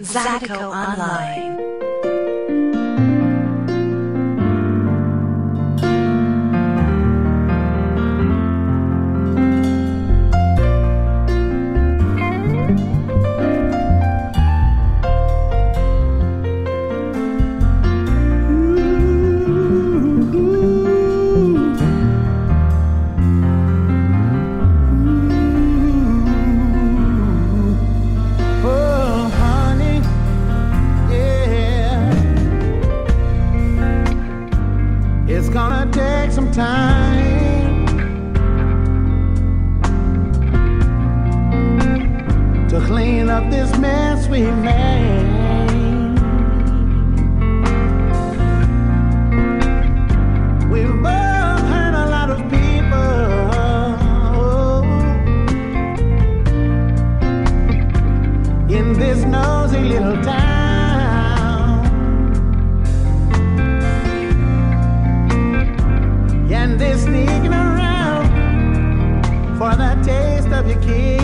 Zydeco Online. time to clean up this mess we made. you can.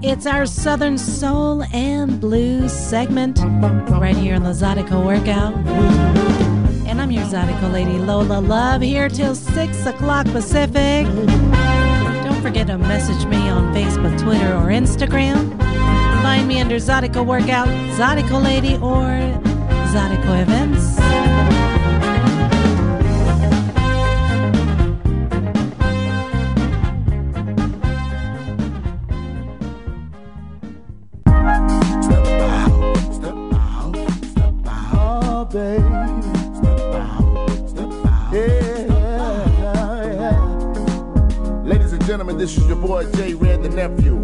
It's our Southern Soul and Blues segment right here in the Zydeco Workout. And I'm your Zydeco lady Lola Love here till 6 o'clock Pacific. Don't forget to message me on Facebook, Twitter, or Instagram. Find me under Zydeco Workout, Zydeco Lady, or Zydeco Events. Boy Jay Red the nephew.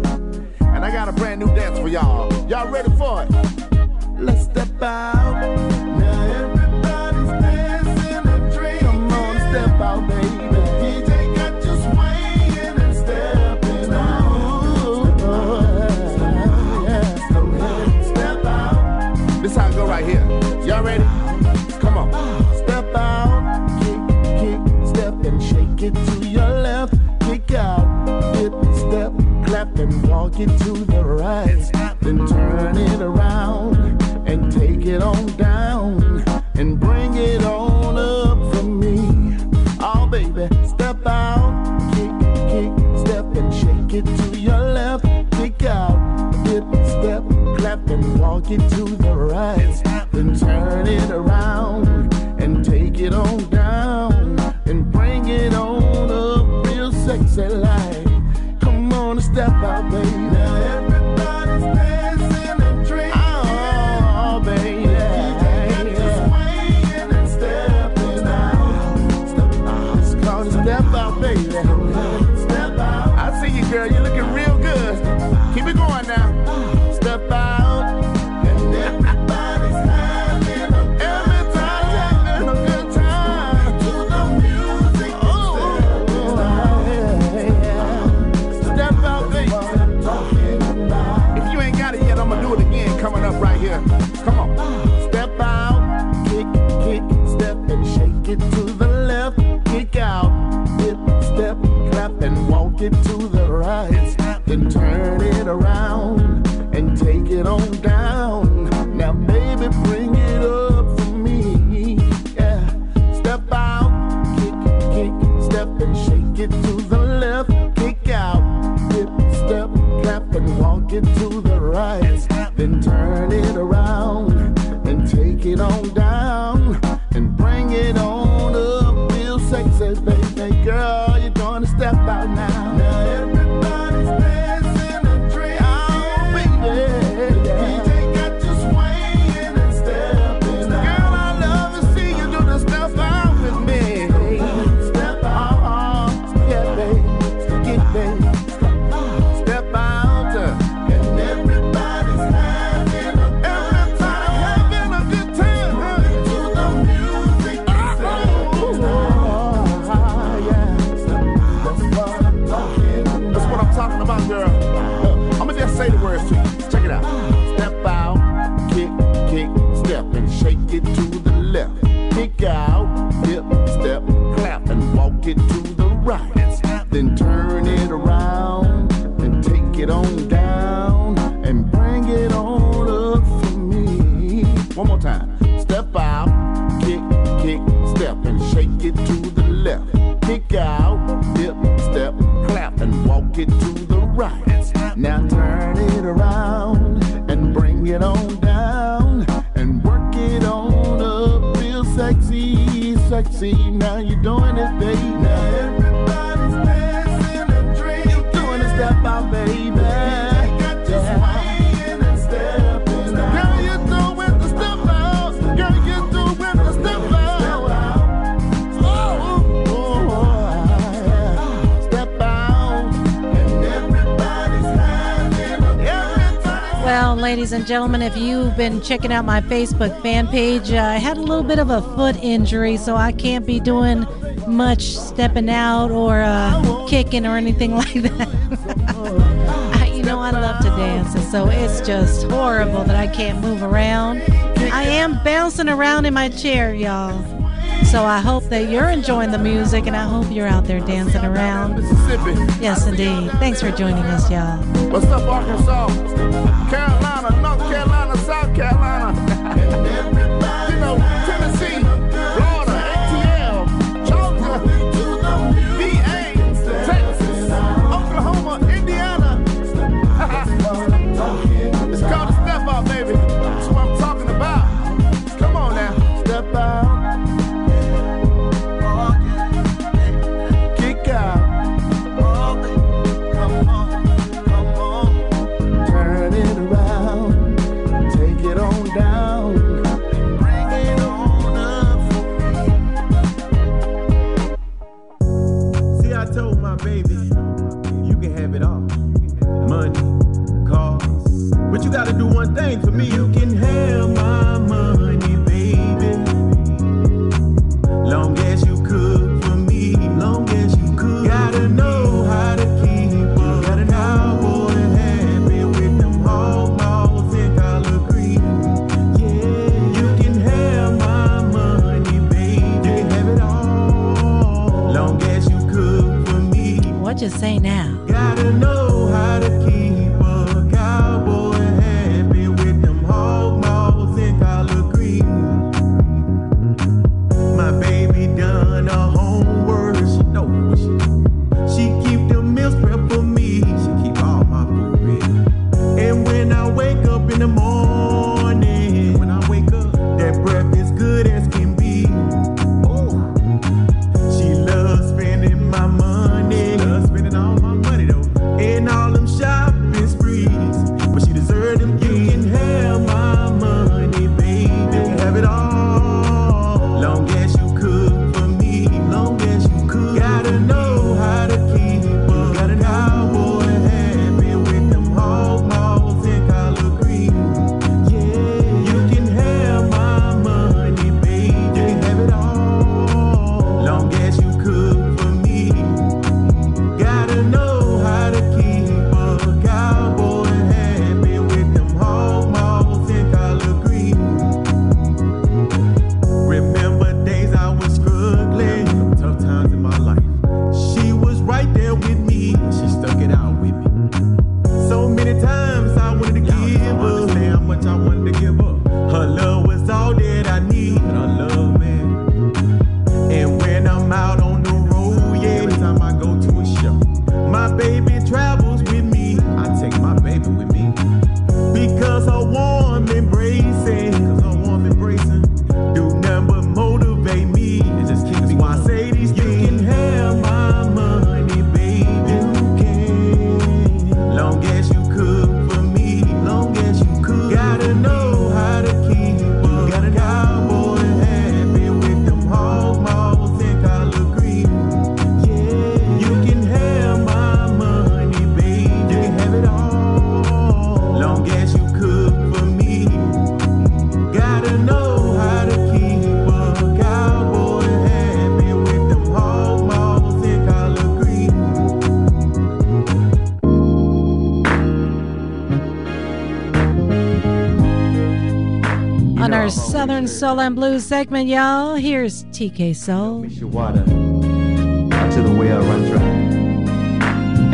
Walk it to the right. Then turn it around and take it on down and bring it on up real sexy it to the right, then turn it around and take it on down. ladies and gentlemen. If you've been checking out my Facebook fan page, uh, I had a little bit of a foot injury, so I can't be doing much stepping out or uh, kicking or anything like that. I, you know, I love to dance, and so it's just horrible that I can't move around. I am bouncing around in my chair, y'all. So I hope that you're enjoying the music and I hope you're out there dancing around. Yes, indeed. Thanks for joining us, y'all. What's up, Arkansas? Carolina. Carolina. Morning Soul and Blues segment, y'all. Here's TK Soul. Miss your water To the way I run dry.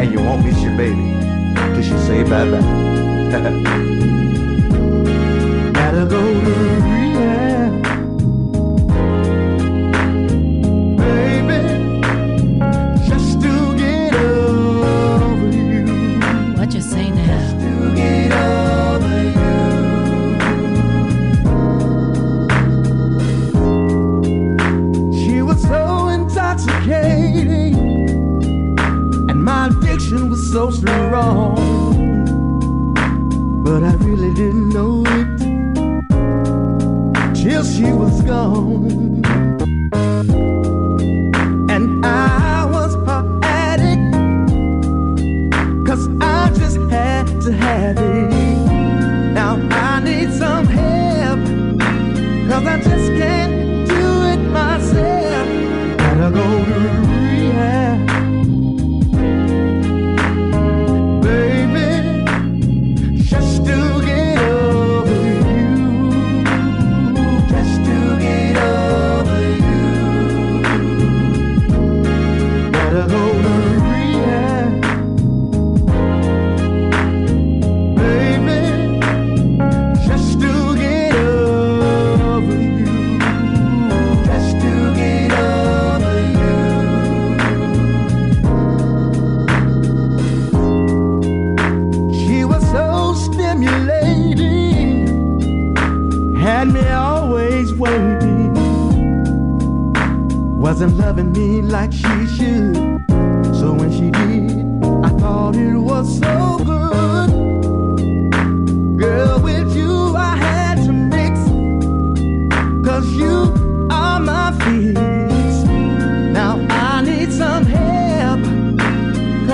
And you won't miss your baby till she say bye bye. Gotta go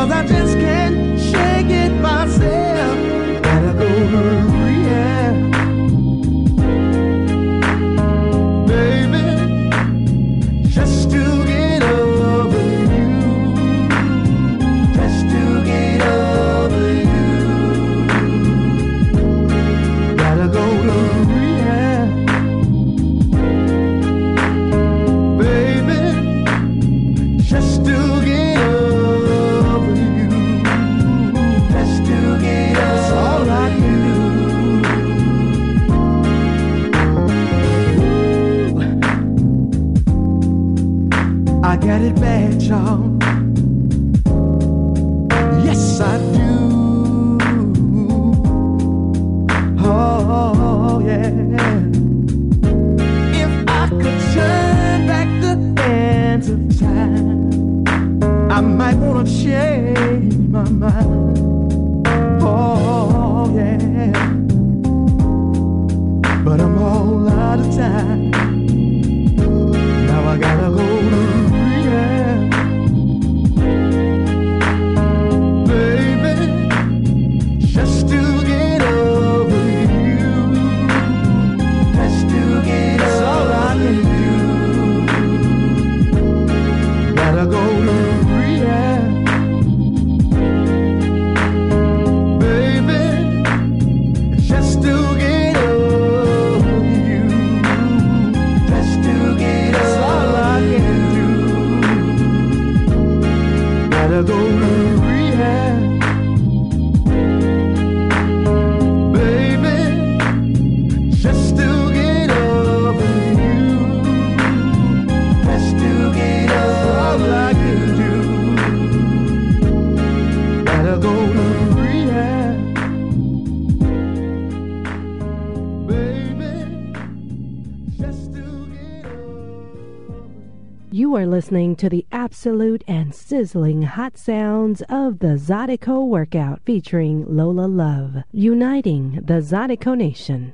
I just You. Are listening to the absolute and sizzling hot sounds of the Zydeco workout featuring Lola Love, uniting the Zydeco Nation.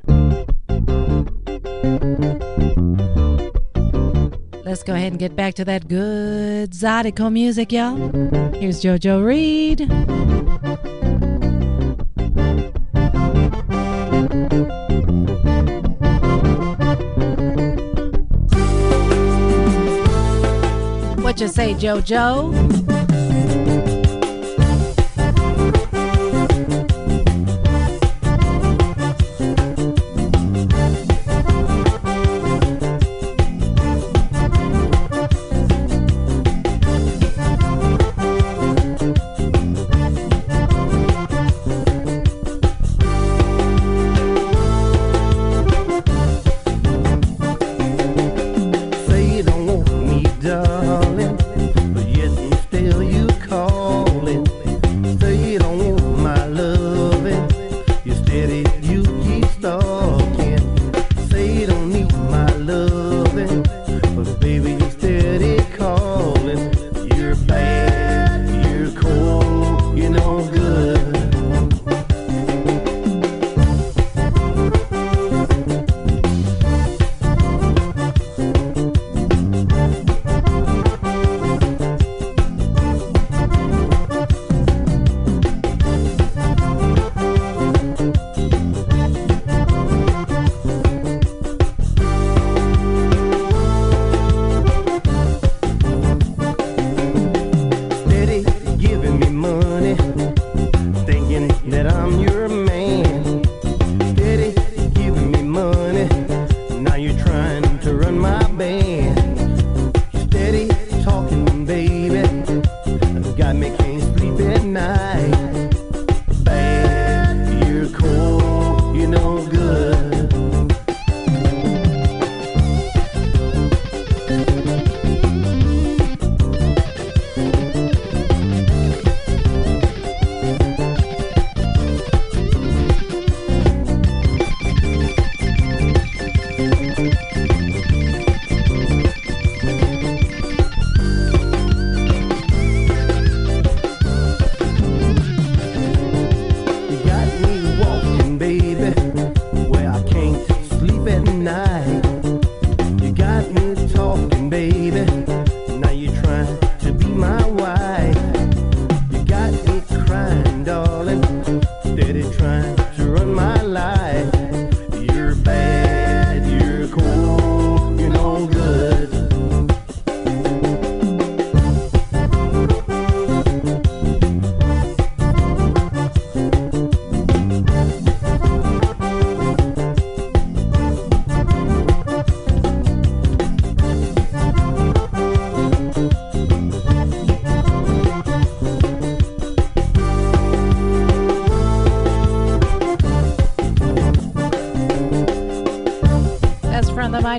Let's go ahead and get back to that good zydeco music, y'all. Here's JoJo Reed. What you say, JoJo?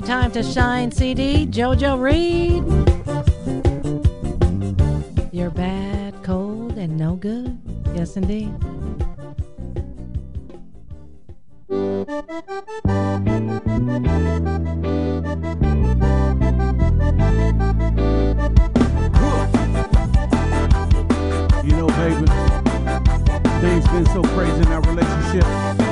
Time to Shine CD, JoJo Reed. You're bad, cold, and no good. Yes, indeed. You know, baby, things been so crazy in our relationship.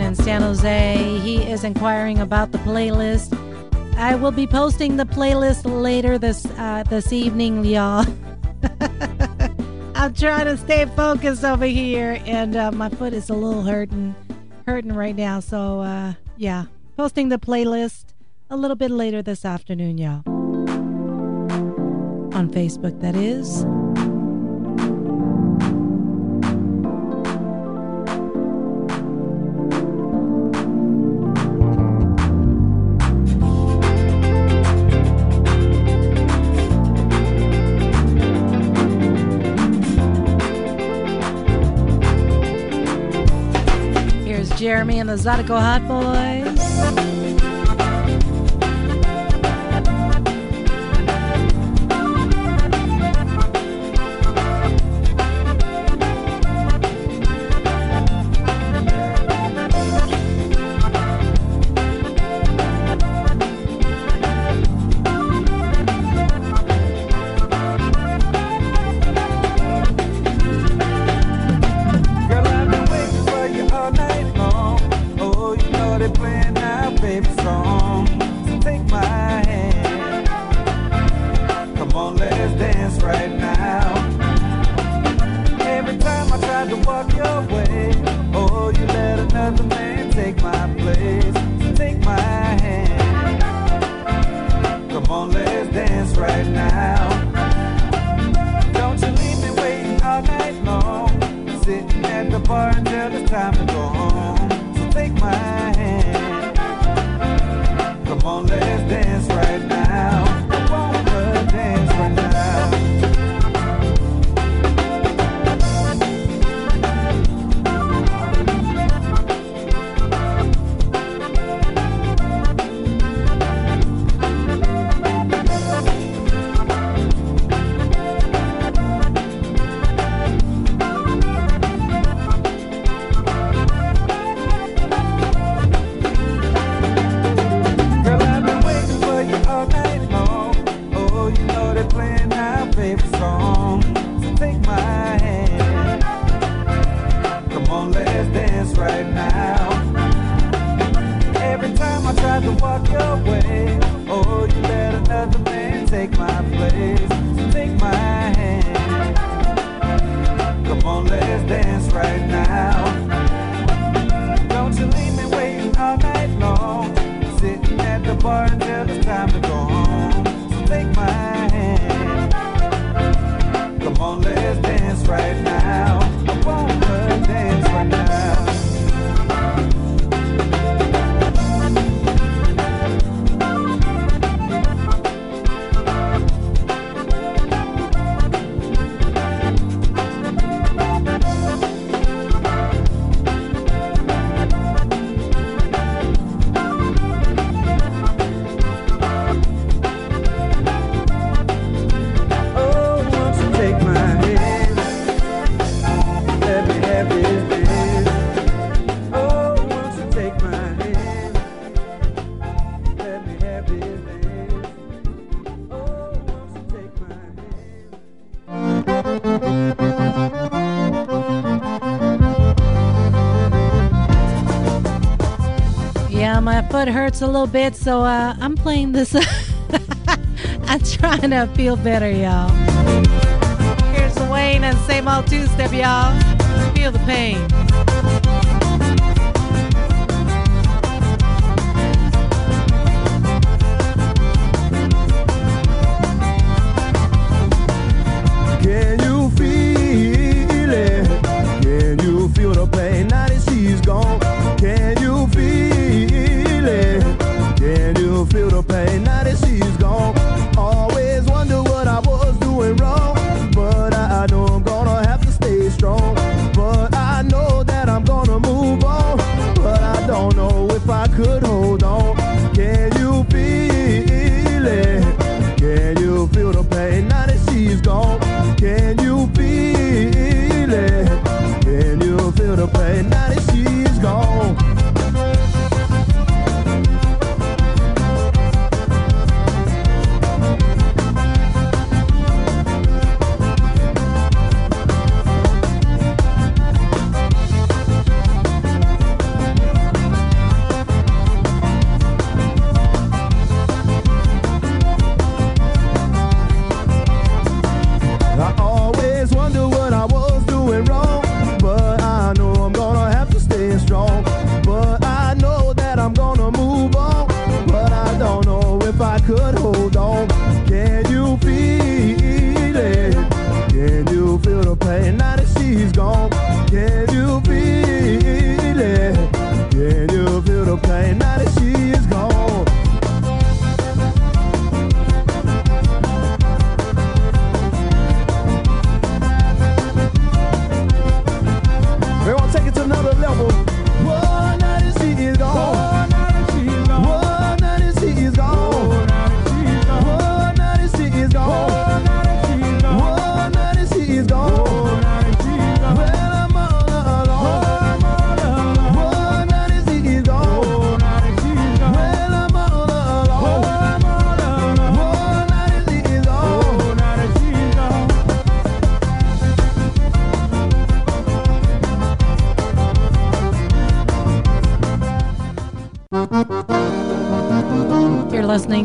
In San Jose. He is inquiring about the playlist. I will be posting the playlist later this uh, this evening, y'all. I'm trying to stay focused over here, and uh, my foot is a little hurting, hurting right now. So uh, yeah, posting the playlist a little bit later this afternoon, y'all. On Facebook, that is. Me and the Zydeco Hot Boys. On, let's dance right now. Don't you leave me waiting all night long. Sitting at the bar until it's time to go. hurts a little bit, so uh, I'm playing this. I'm trying to feel better, y'all. Here's Wayne and Same Old Two Step, y'all. Feel the pain.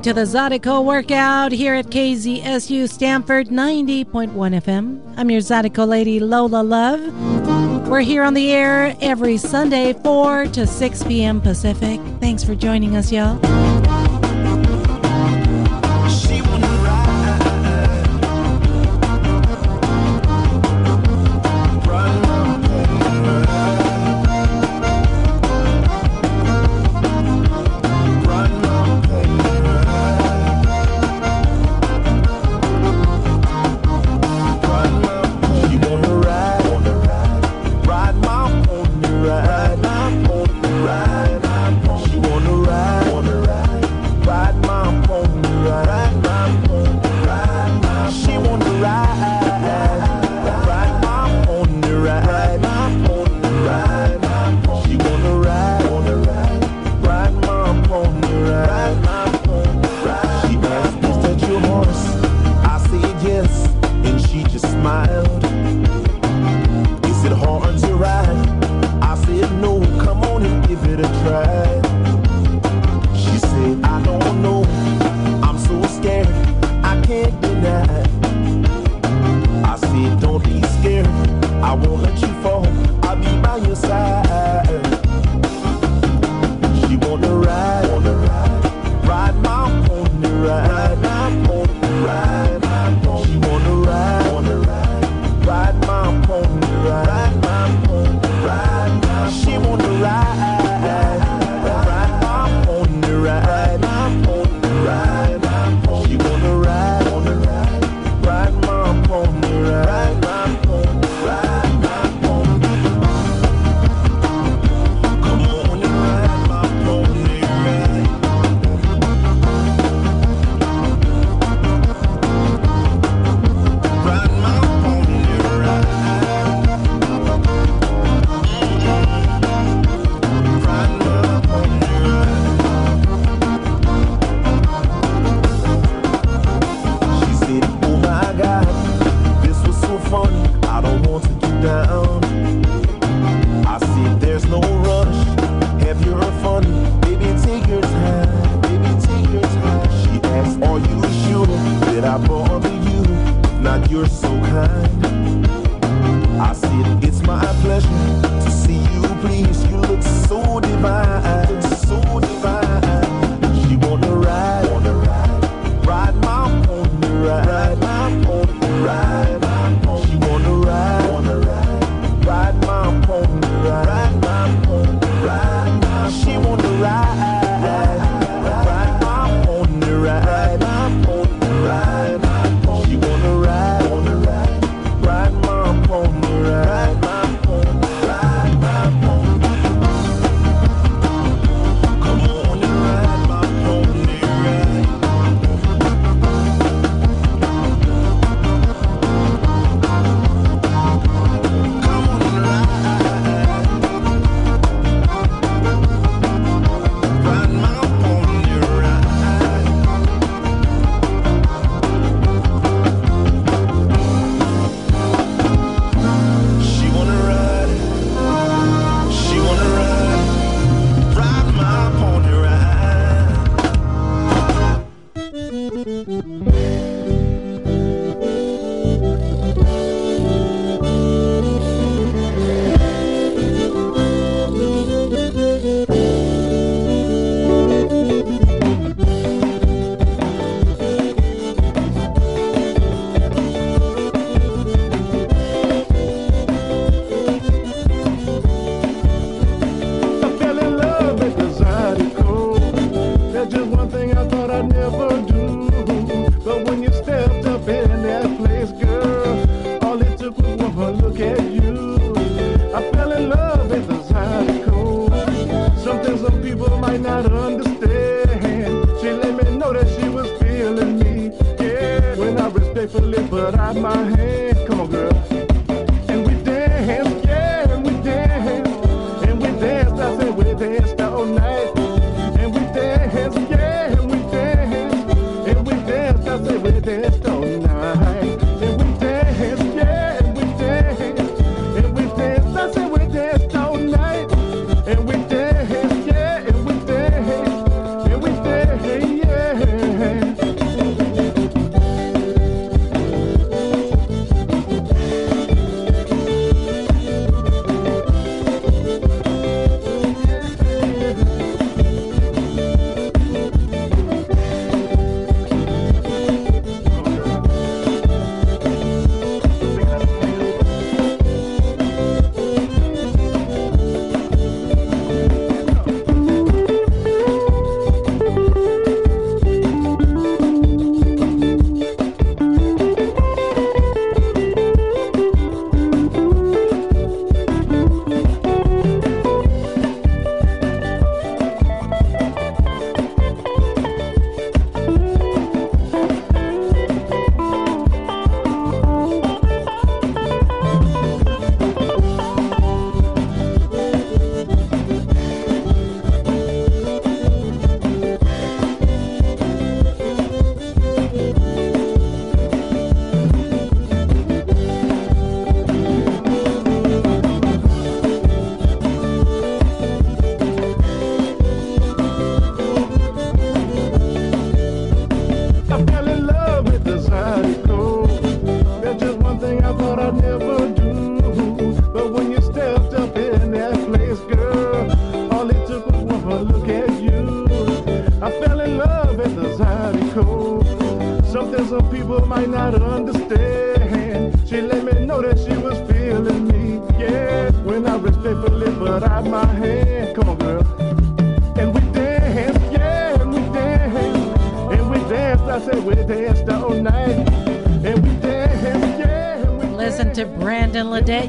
to the Zydeco Workout here at KZSU Stanford 90.1 FM. I'm your Zydeco lady, Lola Love. We're here on the air every Sunday, 4 to 6 p.m. Pacific. Thanks for joining us, y'all. bother you, not you're so kind. I said, it's my pleasure to see you please. You look so divine, so divine.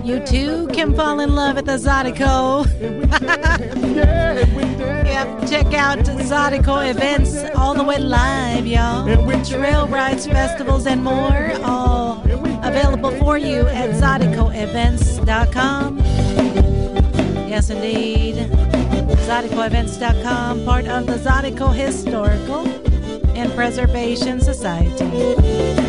You too can fall in love at the danced. Yep, check out Zydeco events all the way live, y'all. Trail rides, festivals, and more, all available for you at ZydecoEvents.com. Yes, indeed. ZydecoEvents.com, part of the Zydeco Historical and Preservation Society.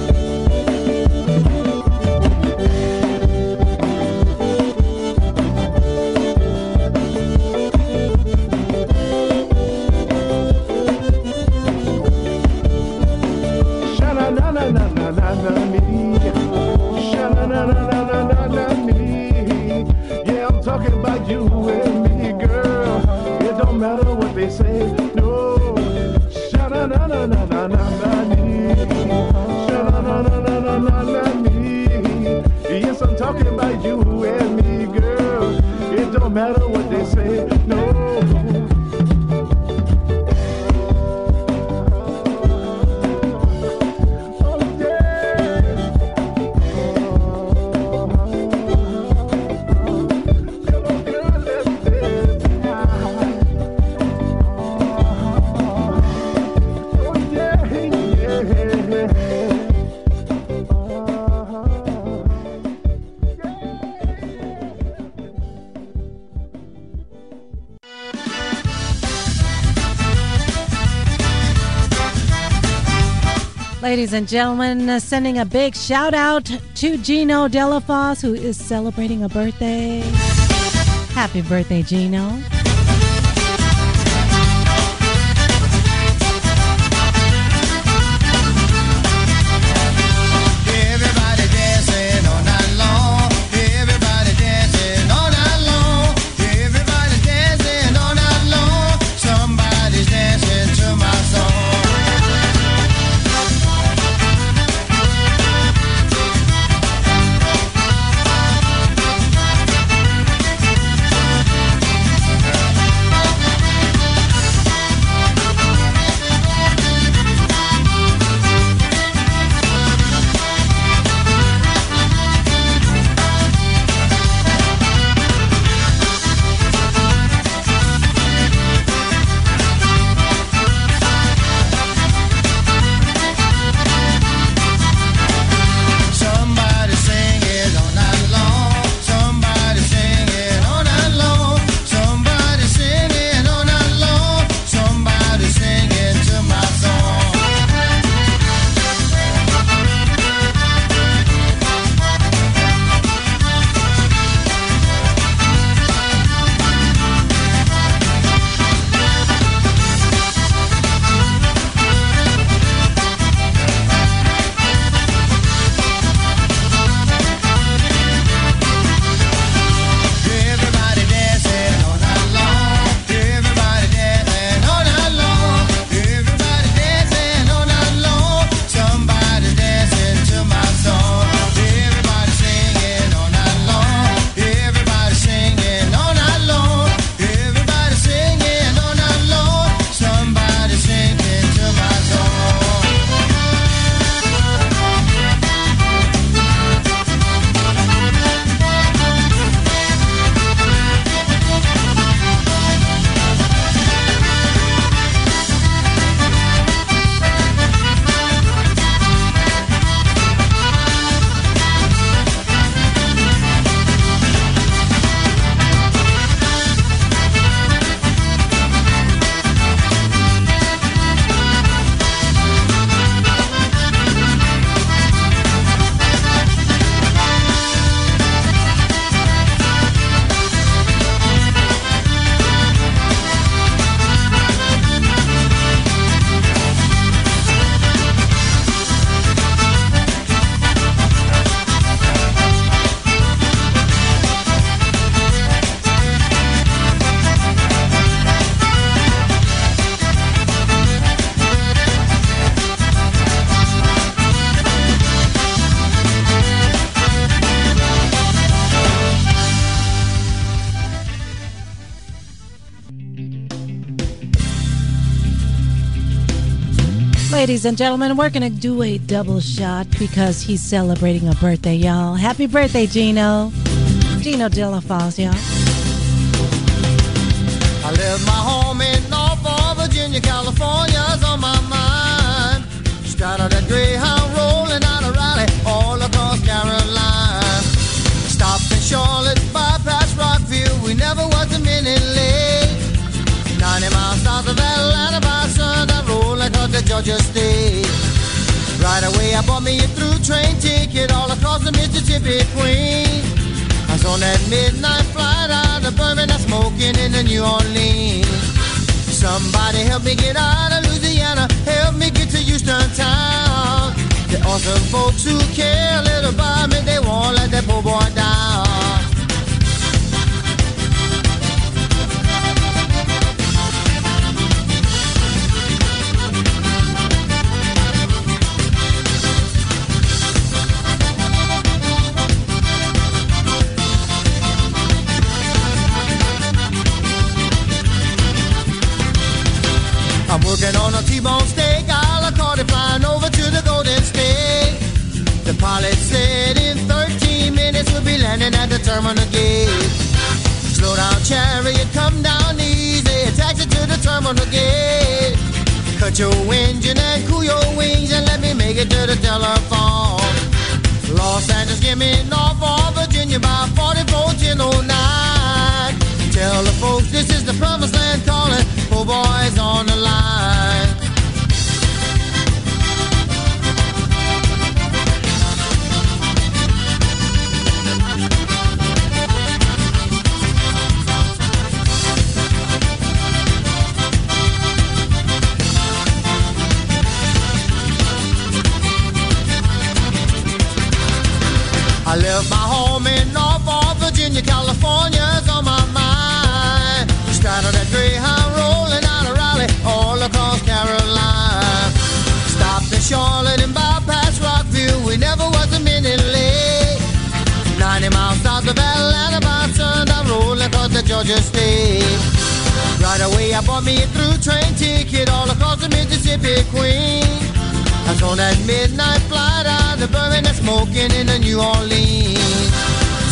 Ladies and gentlemen, uh, sending a big shout out to Gino Delafosse, who is celebrating a birthday. Happy birthday, Gino. Ladies and gentlemen, we're going to do a double shot because he's celebrating a birthday, y'all. Happy birthday, Gino. Gino Delafosse, y'all. I left my home in Norfolk, Virginia, California's on my mind. Started a Greyhound rolling out of Raleigh, all across Carolina. Stopped in Charlotte, Georgia state. Right away, I bought me a through train ticket all across the Mississippi Queen. I was on that midnight flight out of Birmingham, smoking in the New Orleans. Somebody help me get out of Louisiana, help me get to Houston town. The awesome folks who care a little about me, they won't let that poor boy down. I'm on a T-bone steak, a la carte flying over to the Golden State. The pilot said in 13 minutes we'll be landing at the terminal gate. Slow down, chariot, come down easy, taxi to the terminal gate. Cut your engine and cool your wings and let me make it to the telephone. Los Angeles, give me Norfolk, Virginia by 4409. Tell the folks this is the promised land calling, poor boys on the line. Georgia state. Right away, I bought me a through train ticket all across the Mississippi Queen. I was on that midnight flight out of Birmingham, smoking in the New Orleans.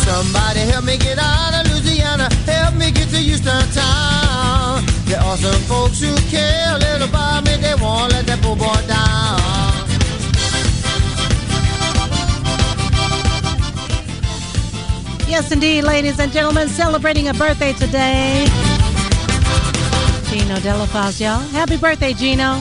Somebody help me get out of Louisiana, help me get to Houston town. The awesome folks who care a little about me, they won't let that poor boy down. Yes, indeed, ladies and gentlemen, celebrating a birthday today. Gino Delafosse, y'all. Happy birthday, Gino.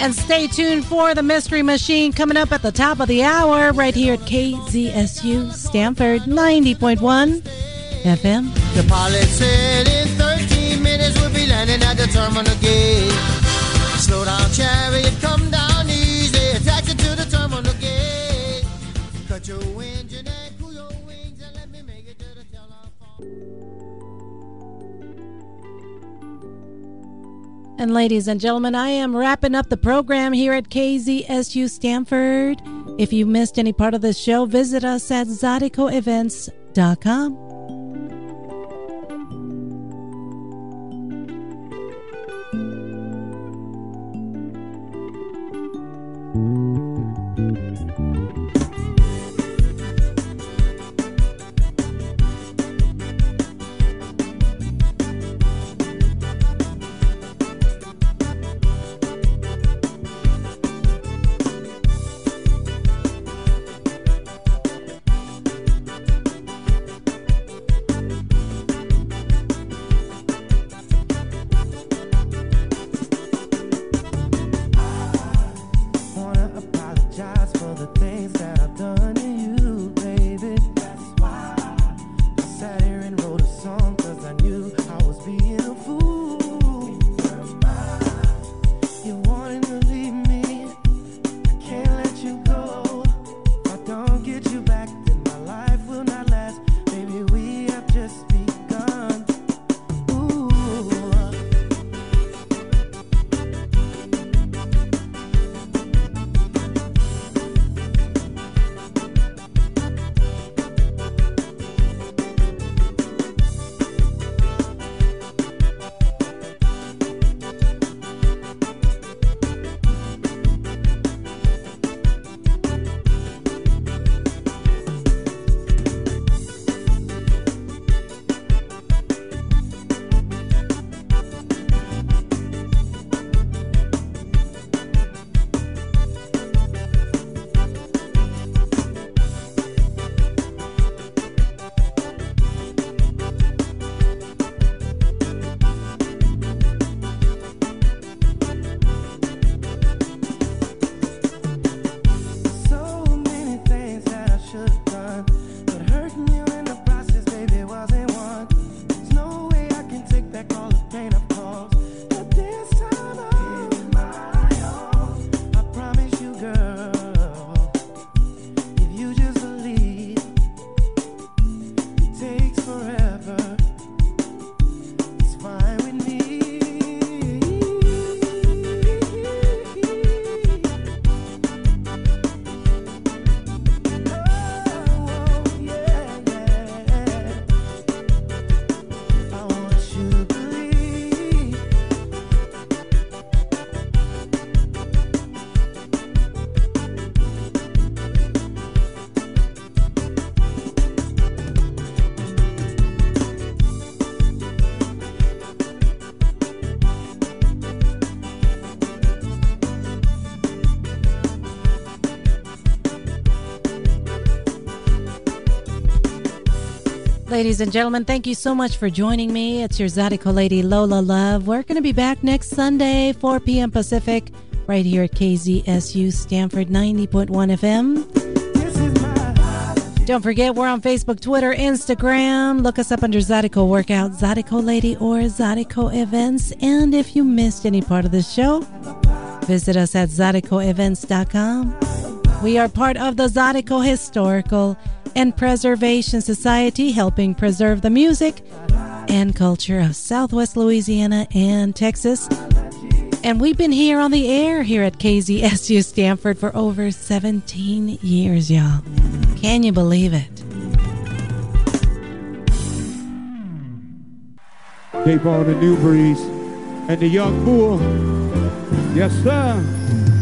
And stay tuned for the Mystery Machine coming up at the top of the hour right here at KZSU Stanford 90.1 FM. The pilot said in 13 minutes we'll be landing at the terminal gate. And ladies and gentlemen, I am wrapping up the program here at KZSU Stanford. If you missed any part of this show, visit us at zydecoevents.com. Ladies and gentlemen, thank you so much for joining me. It's your Zydeco lady Lola Love. We're going to be back next Sunday, 4 p.m. Pacific, right here at KZSU Stanford 90.1 FM. Don't forget, we're on Facebook, Twitter, Instagram. Look us up under Zydeco Workout, Zydeco Lady, or Zydeco Events. And if you missed any part of the show, visit us at ZydecoEvents.com. We are part of the Zydeco Historical and Preservation Society, helping preserve the music and culture of Southwest Louisiana and Texas. And we've been here on the air here at KZSU Stanford for over 17 years, y'all. Can you believe it? Cape on the New Breeze and the Young Bull. Yes, sir.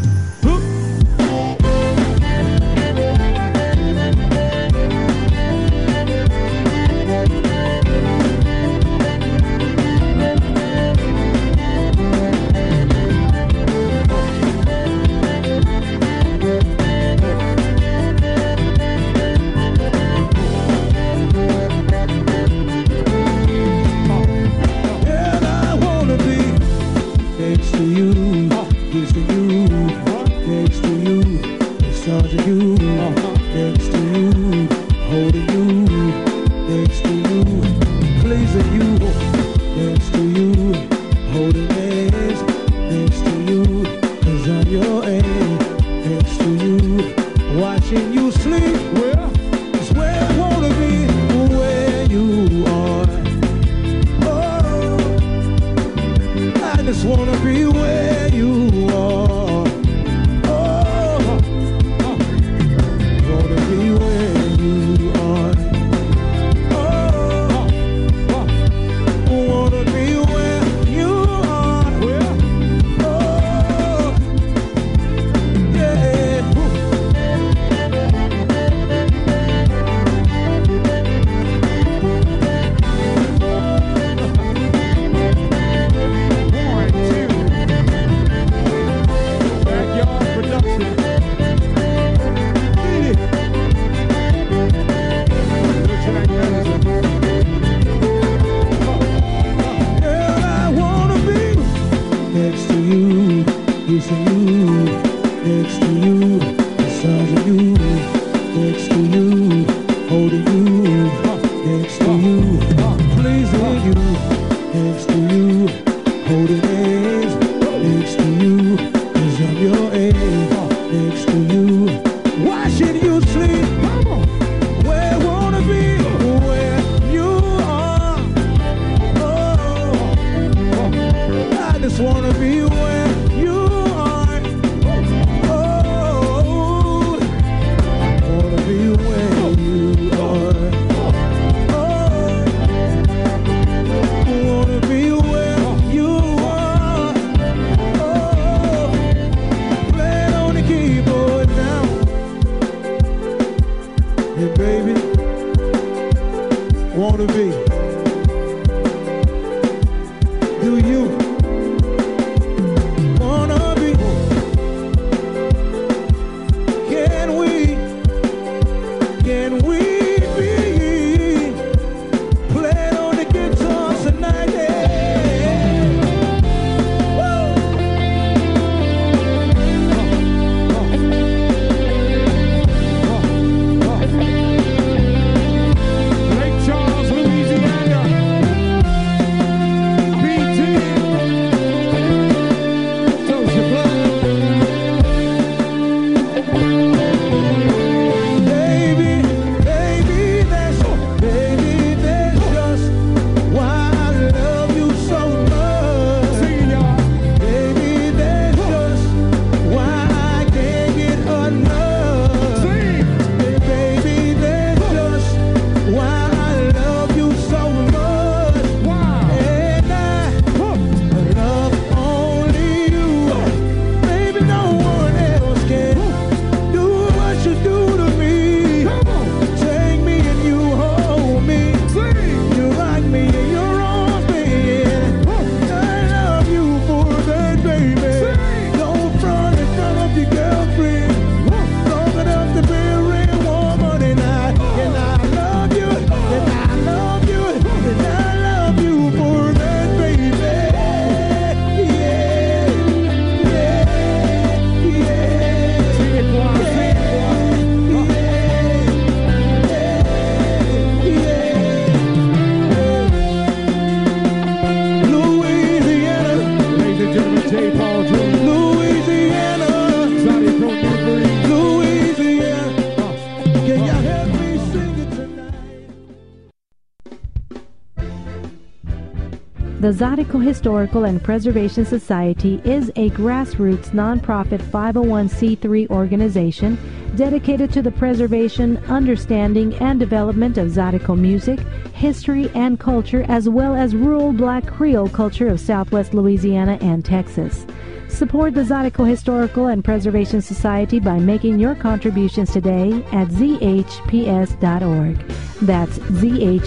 The Historical and Preservation Society is a grassroots nonprofit 501c3 organization dedicated to the preservation, understanding, and development of Zydeco music, history, and culture, as well as rural black Creole culture of southwest Louisiana and Texas. Support the Zydeco Historical and Preservation Society by making your contributions today at zhps.org. That's zhps.org.